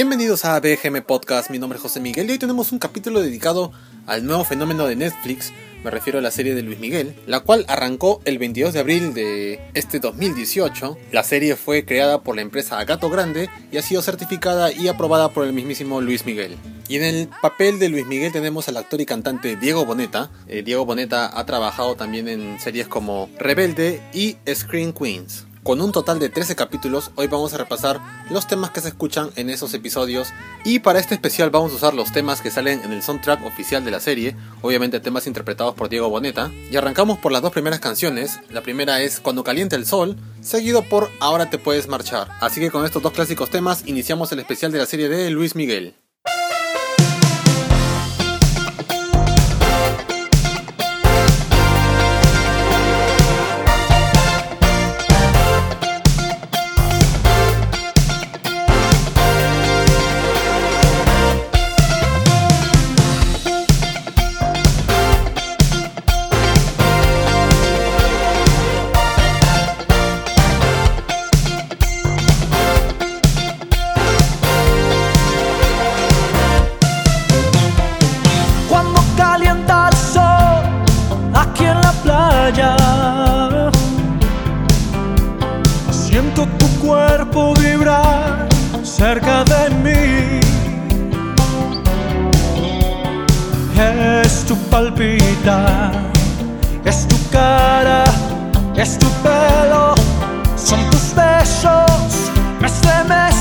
Bienvenidos a BGM Podcast, mi nombre es José Miguel y hoy tenemos un capítulo dedicado al nuevo fenómeno de Netflix, me refiero a la serie de Luis Miguel, la cual arrancó el 22 de abril de este 2018. La serie fue creada por la empresa Gato Grande y ha sido certificada y aprobada por el mismísimo Luis Miguel. Y en el papel de Luis Miguel tenemos al actor y cantante Diego Boneta. Eh, Diego Boneta ha trabajado también en series como Rebelde y Screen Queens. Con un total de 13 capítulos, hoy vamos a repasar los temas que se escuchan en esos episodios. Y para este especial vamos a usar los temas que salen en el soundtrack oficial de la serie, obviamente temas interpretados por Diego Boneta, y arrancamos por las dos primeras canciones, la primera es Cuando calienta el sol, seguido por Ahora te puedes marchar, así que con estos dos clásicos temas iniciamos el especial de la serie de Luis Miguel. Tu palpita, es tu cara, es tu pelo, son tus besos, me estremezco.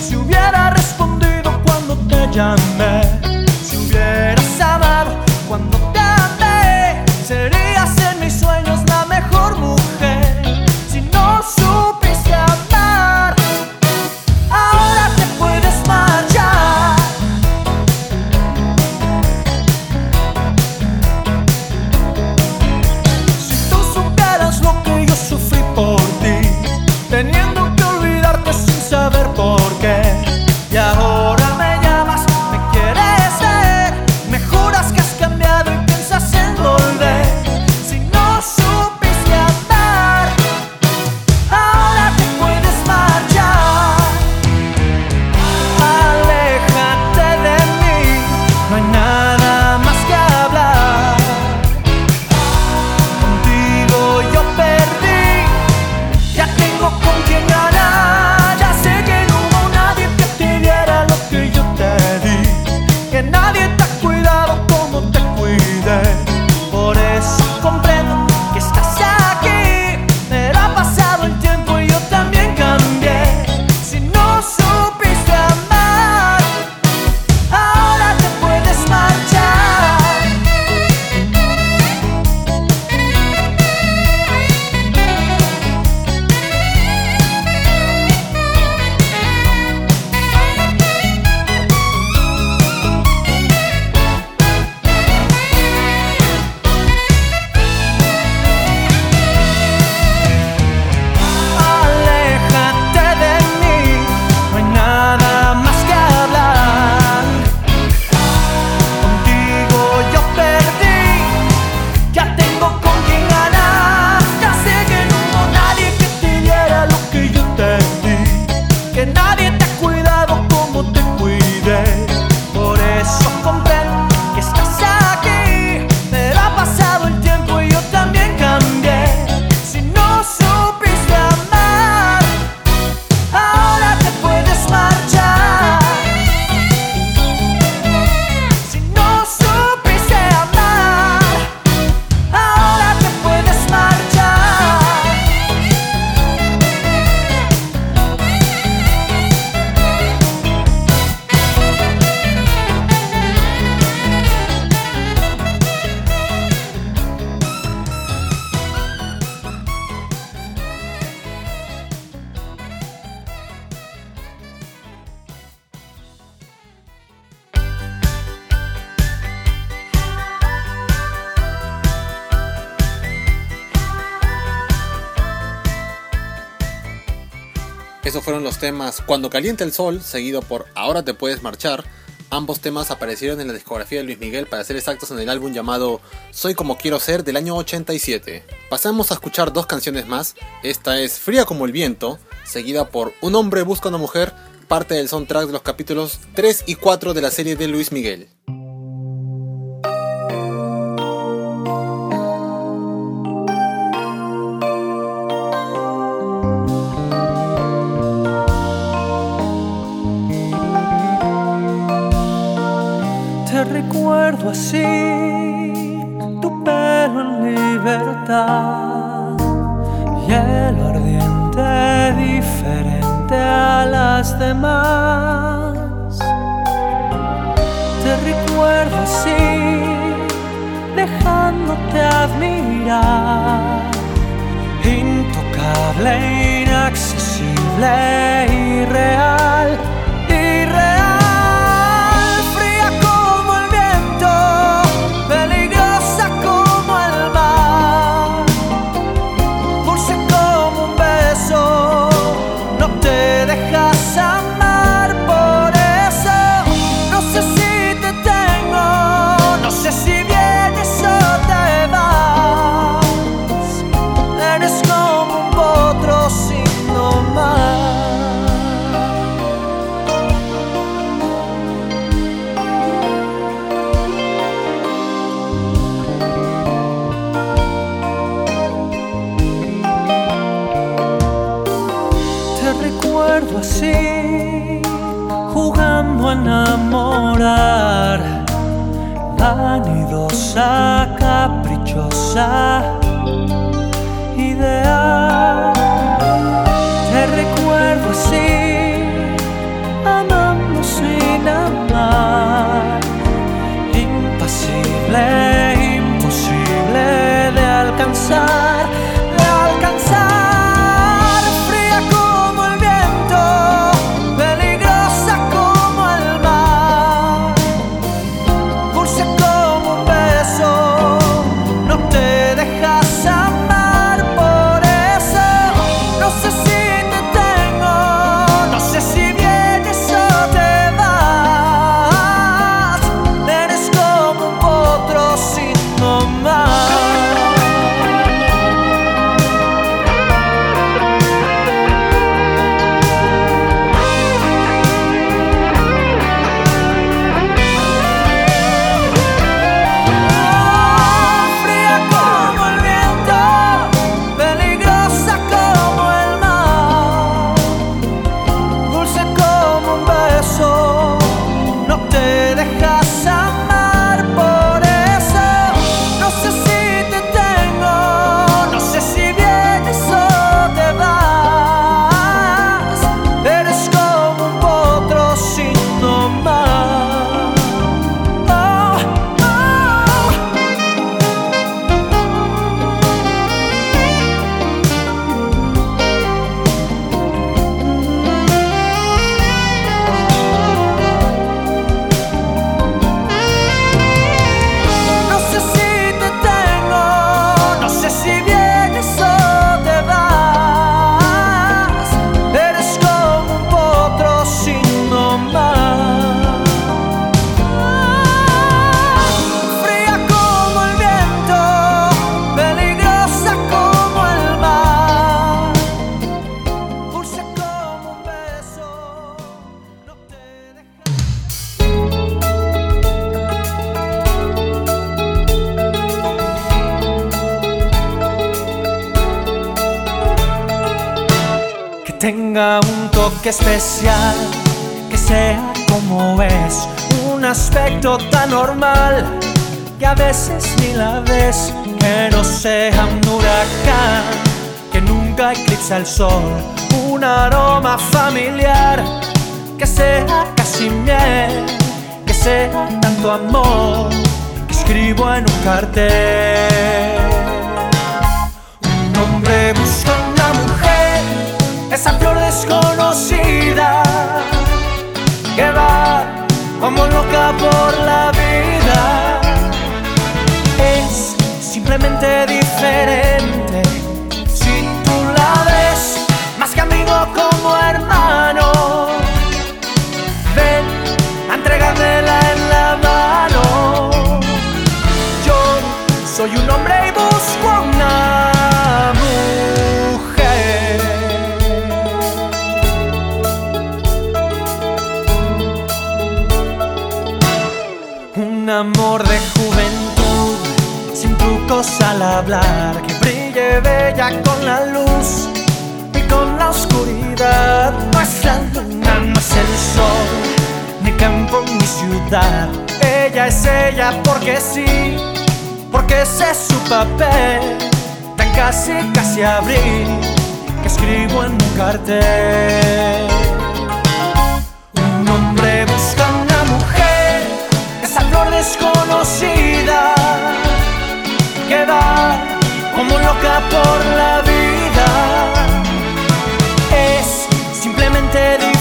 si hubiera respondido cuando te llamé. temas Cuando caliente el sol, seguido por Ahora te puedes marchar, ambos temas aparecieron en la discografía de Luis Miguel para ser exactos en el álbum llamado Soy como quiero ser del año 87. Pasamos a escuchar dos canciones más, esta es Fría como el viento, seguida por Un hombre busca una mujer, parte del soundtrack de los capítulos 3 y 4 de la serie de Luis Miguel. recuerdo así tu pelo en libertad y el ardiente diferente a las demás. Te recuerdo así, dejándote admirar, intocable, inaccesible y real vanidosa, caprichosa, ideal. Te recuerdo así, amando sin amar, impasible, imposible de alcanzar. Toque especial, que sea como es, un aspecto tan normal que a veces ni la ves, que no sea un huracán, que nunca eclipsa el sol, un aroma familiar, que sea casi miel, que sea tanto amor, que escribo en un cartel. Un hombre busca desconocida que va como loca por la vida. Es simplemente diferente con la luz y con la oscuridad. No es la luna, no es el sol, ni campo ni ciudad. Ella es ella porque sí, porque ese es su papel. Tan casi, casi abril, que escribo en un cartel. Un hombre busca una mujer, esa flor desconocida que va como loca por la vida. Es simplemente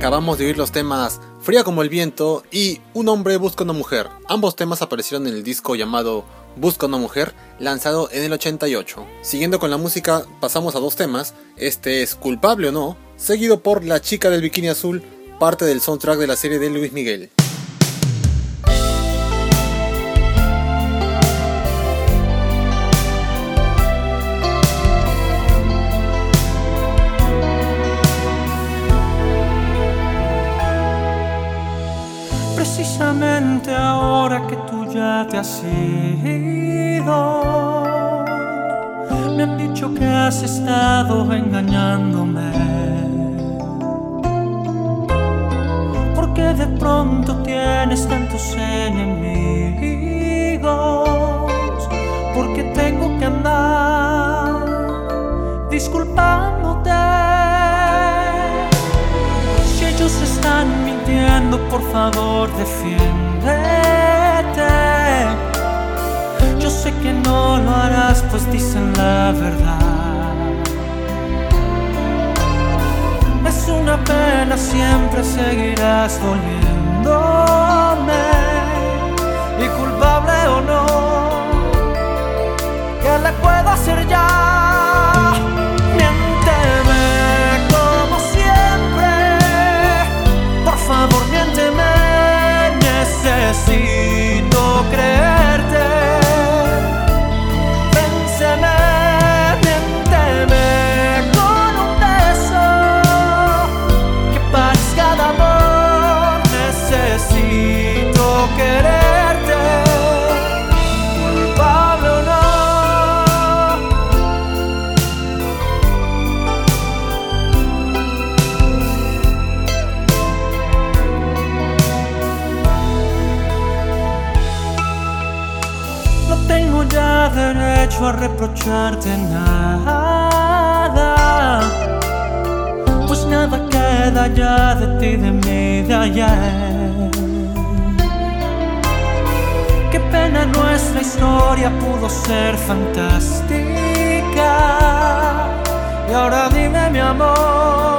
Acabamos de oír los temas Fría como el viento y Un hombre busca una mujer. Ambos temas aparecieron en el disco llamado Busca una mujer, lanzado en el 88. Siguiendo con la música, pasamos a dos temas. Este es Culpable o no, seguido por La chica del bikini azul, parte del soundtrack de la serie de Luis Miguel. Ahora que tú ya te has ido, me han dicho que has estado engañándome. Porque de pronto tienes tantos enemigos, porque tengo que andar disculpándote. Por favor defiéndete. Yo sé que no lo harás, pues dicen la verdad. Es una pena, siempre seguirás doliéndome. Y culpable o no, ¿qué le puedo hacer ya? see. Reprocharte nada, pues nada queda ya de ti, de mí, de ayer. Qué pena nuestra historia pudo ser fantástica. Y ahora dime mi amor,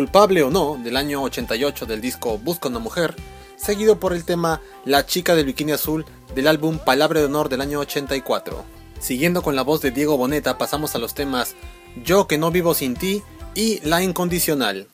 Culpable o no, del año 88 del disco Busca una mujer, seguido por el tema La chica del bikini azul del álbum Palabra de honor del año 84. Siguiendo con la voz de Diego Boneta pasamos a los temas Yo que no vivo sin ti y La incondicional.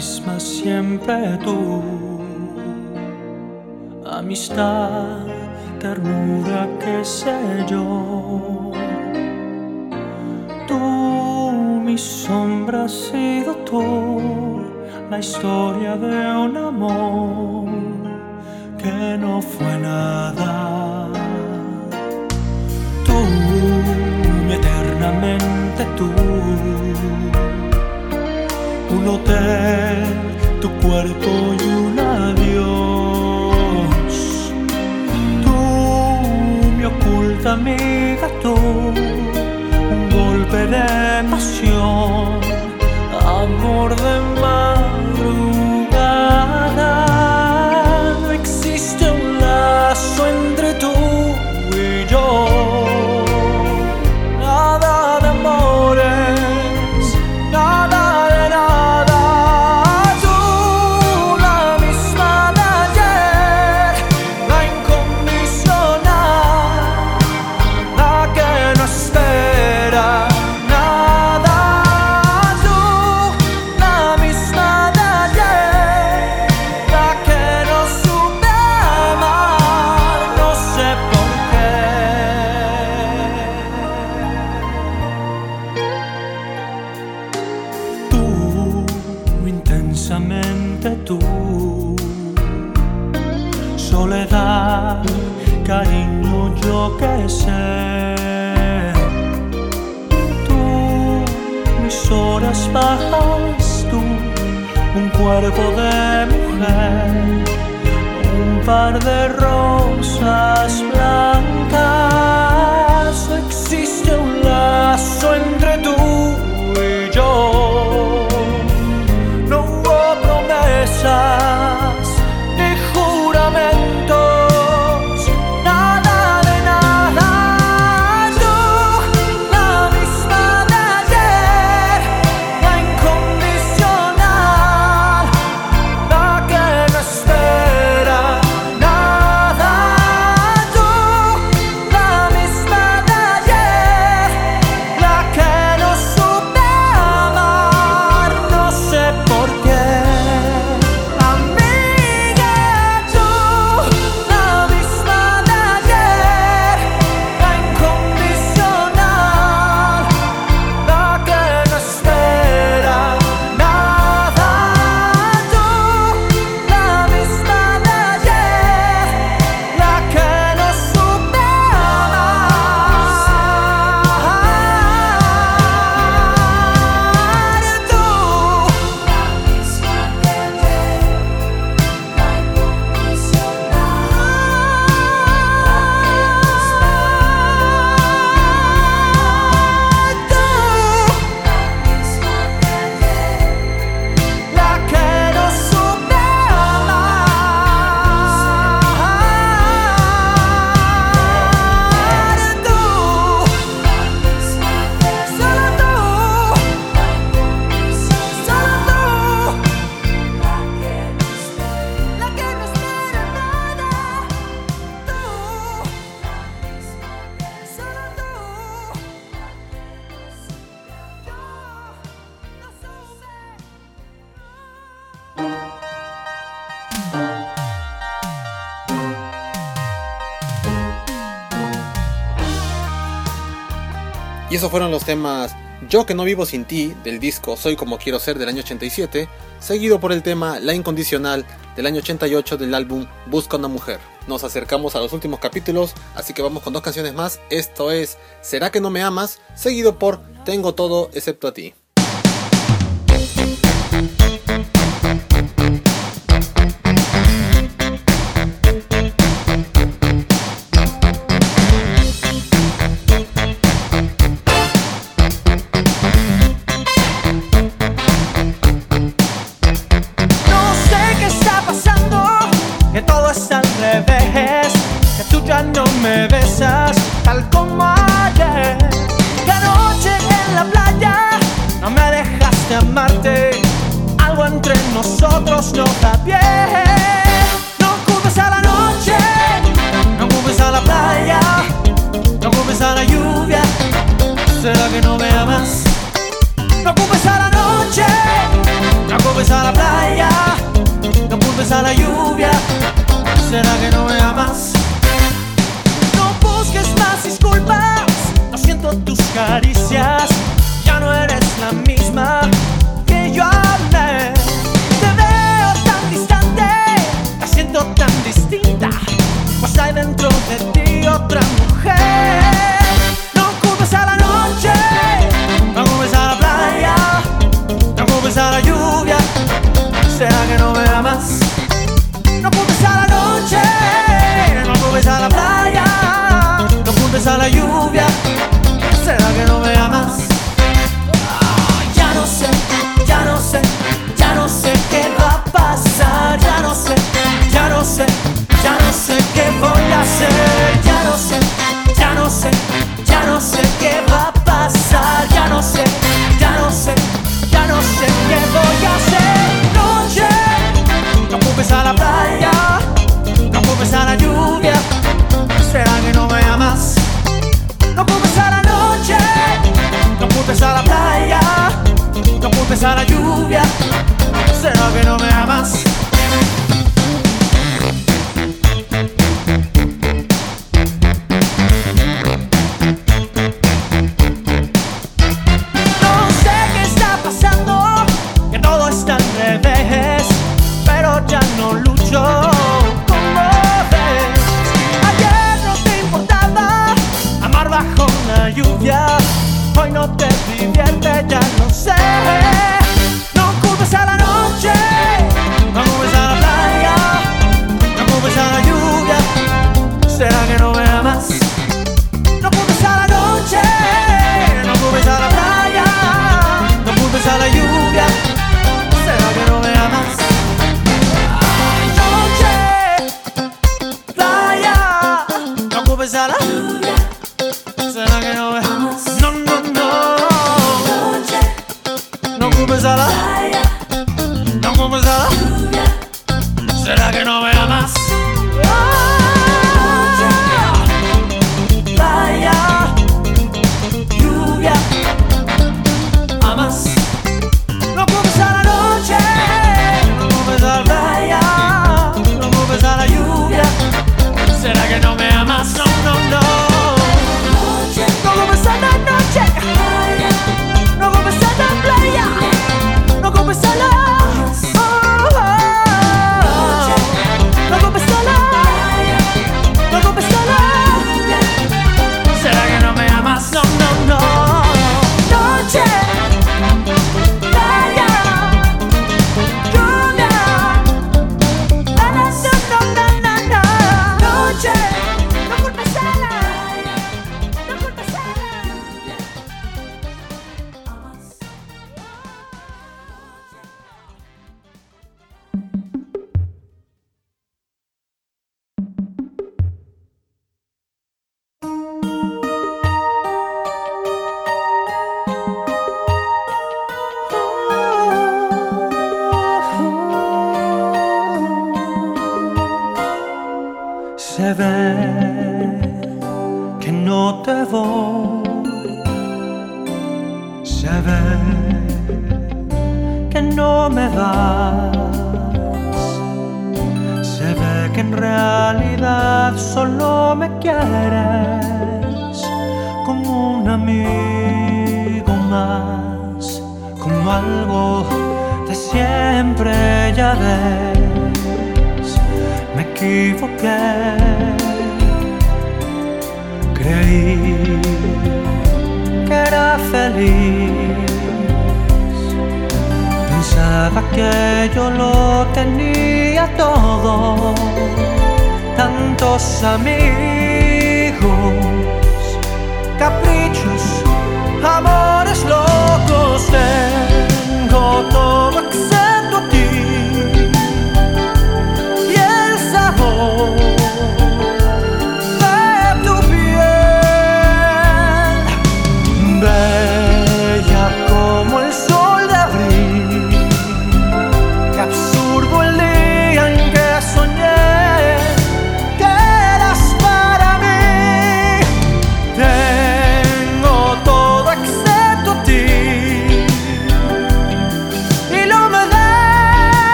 misma siempre tú, amistad, ternura, qué sé yo. Tú, mi sombra, has sido tú, la historia de un amor que no fue nada. Tú, eternamente tú, un hotel esos fueron los temas Yo que no vivo sin ti del disco Soy como quiero ser del año 87, seguido por el tema La incondicional del año 88 del álbum Busca una mujer. Nos acercamos a los últimos capítulos, así que vamos con dos canciones más. Esto es ¿Será que no me amas? seguido por Tengo todo excepto a ti.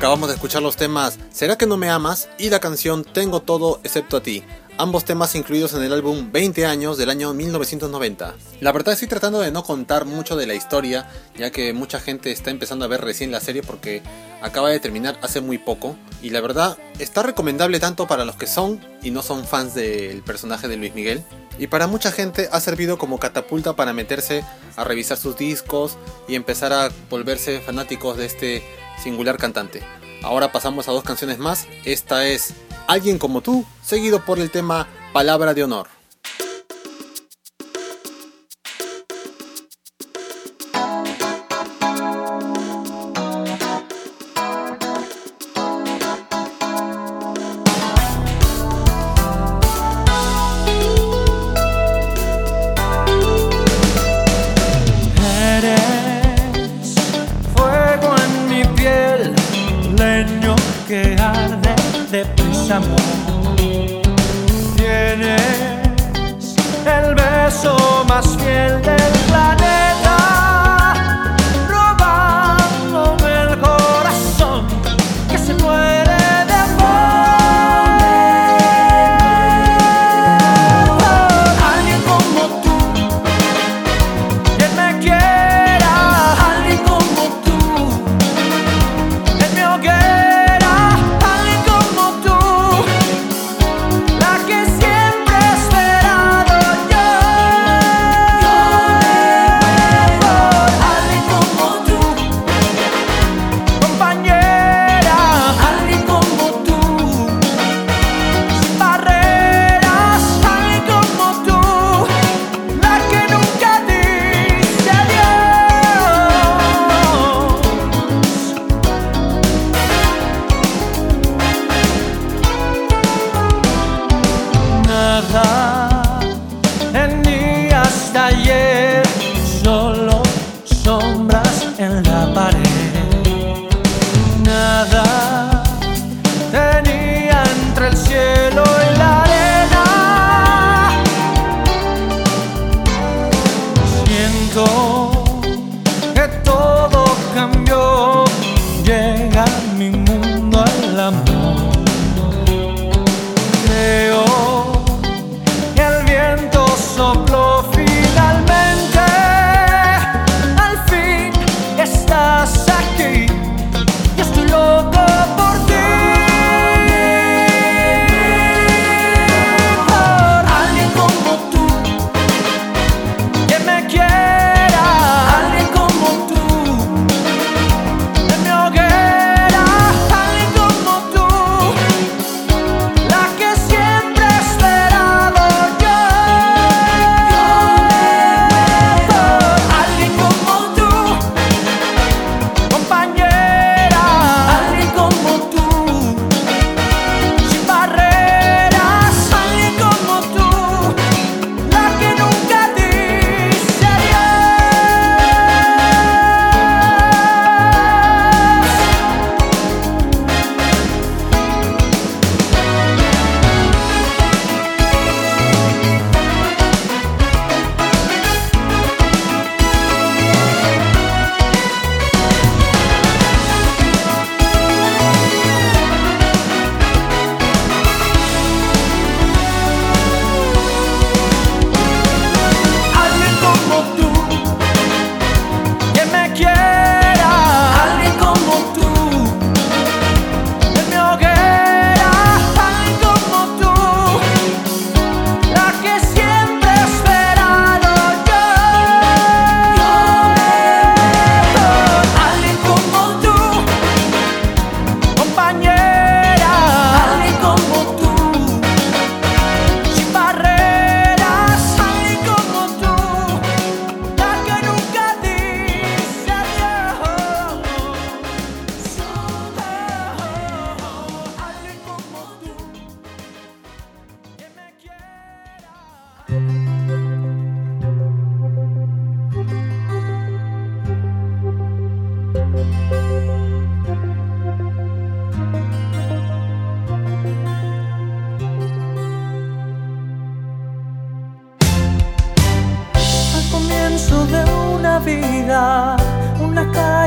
Acabamos de escuchar los temas ¿Será que no me amas? y la canción Tengo todo excepto a ti. Ambos temas incluidos en el álbum 20 años del año 1990. La verdad estoy tratando de no contar mucho de la historia, ya que mucha gente está empezando a ver recién la serie porque acaba de terminar hace muy poco. Y la verdad está recomendable tanto para los que son y no son fans del personaje de Luis Miguel. Y para mucha gente ha servido como catapulta para meterse a revisar sus discos y empezar a volverse fanáticos de este singular cantante. Ahora pasamos a dos canciones más. Esta es Alguien como tú, seguido por el tema Palabra de Honor.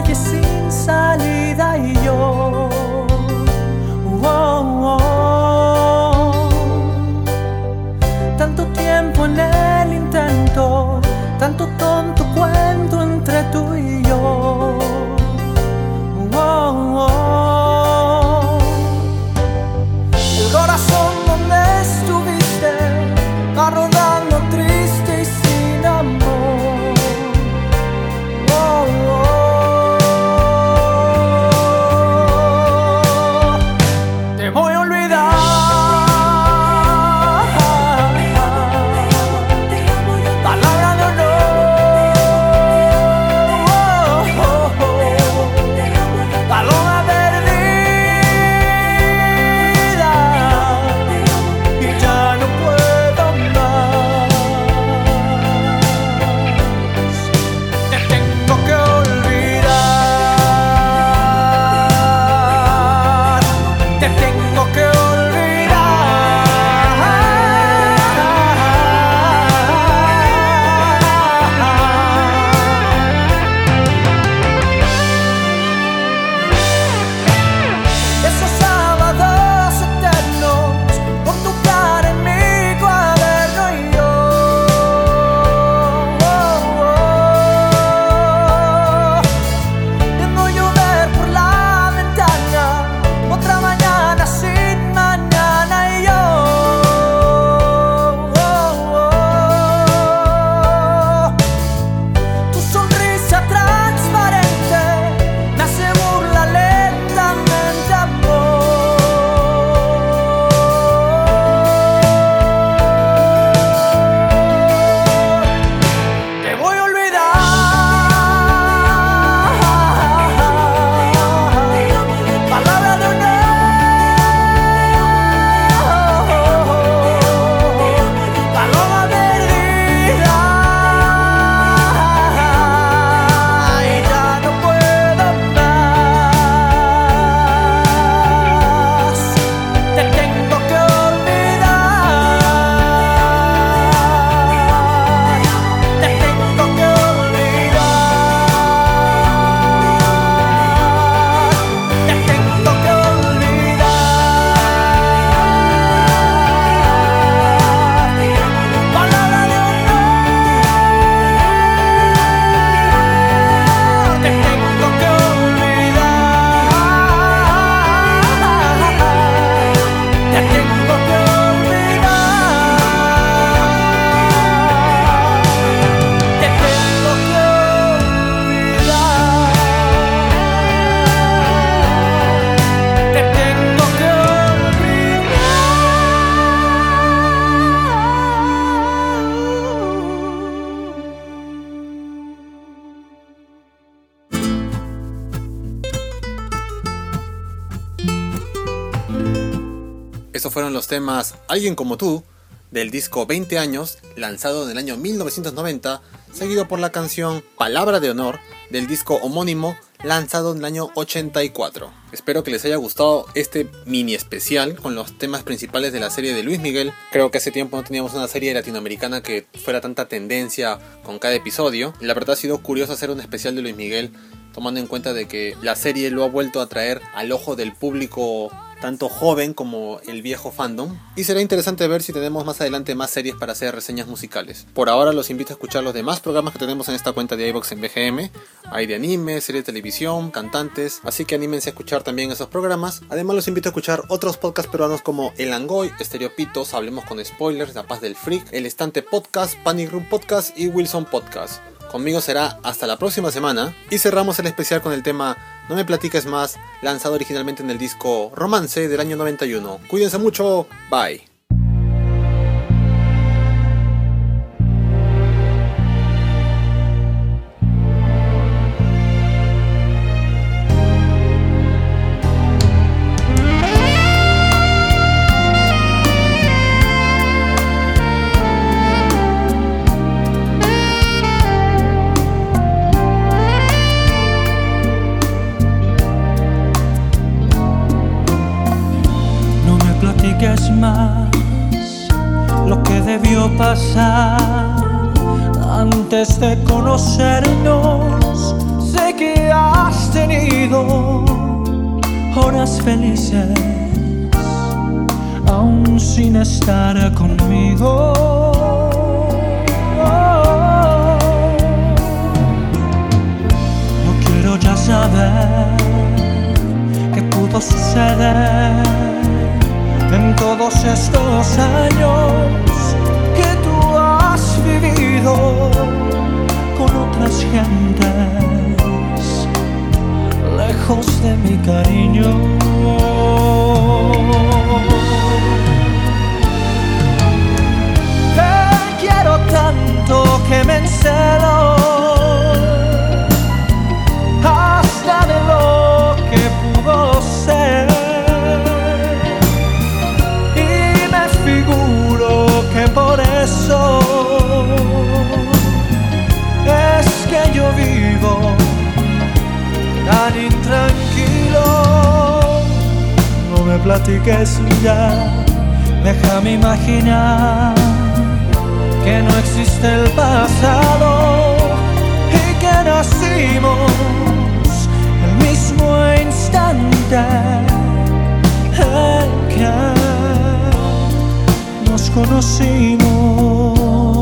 calle sin salida y yo estos fueron los temas Alguien como tú, del disco 20 años, lanzado en el año 1990, seguido por la canción Palabra de Honor, del disco homónimo, lanzado en el año 84. Espero que les haya gustado este mini especial con los temas principales de la serie de Luis Miguel. Creo que hace tiempo no teníamos una serie latinoamericana que fuera tanta tendencia con cada episodio. La verdad ha sido curioso hacer un especial de Luis Miguel tomando en cuenta de que la serie lo ha vuelto a traer al ojo del público tanto joven como el viejo fandom. Y será interesante ver si tenemos más adelante más series para hacer reseñas musicales. Por ahora los invito a escuchar los demás programas que tenemos en esta cuenta de iVox en BGM. Hay de anime, serie de televisión, cantantes, así que anímense a escuchar también esos programas. Además los invito a escuchar otros podcasts peruanos como El Angoy, Estereopitos, Hablemos con Spoilers, La Paz del Freak, El Estante Podcast, Panic Room Podcast y Wilson Podcast. Conmigo será hasta la próxima semana y cerramos el especial con el tema No me platiques más, lanzado originalmente en el disco Romance del año 91. Cuídense mucho, bye. Antes de conocernos. Sé que has tenido horas felices, aún sin estar conmigo. No quiero ya saber qué pudo suceder en todos estos años con otras gentes, lejos de mi cariño. Te quiero tanto que me encelo No me platiques ya, déjame imaginar que no existe el pasado y que nacimos el mismo instante en que nos conocimos.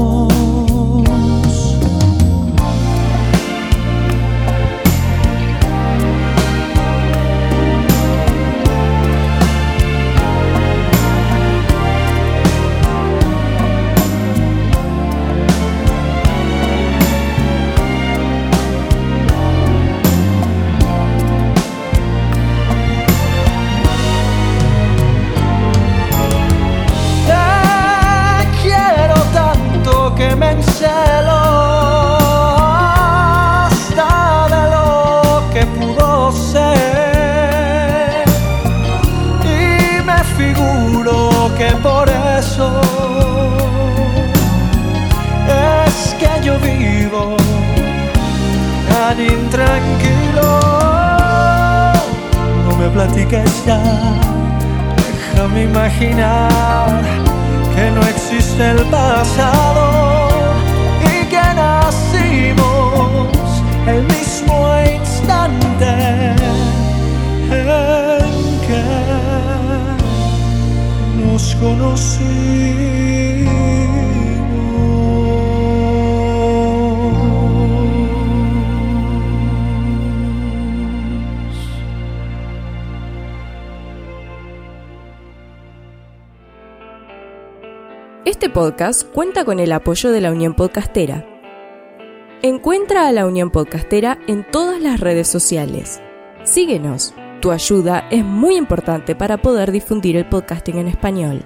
Podcast cuenta con el apoyo de la Unión Podcastera. Encuentra a la Unión Podcastera en todas las redes sociales. Síguenos. Tu ayuda es muy importante para poder difundir el podcasting en español.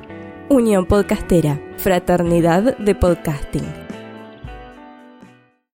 Unión Podcastera, Fraternidad de Podcasting.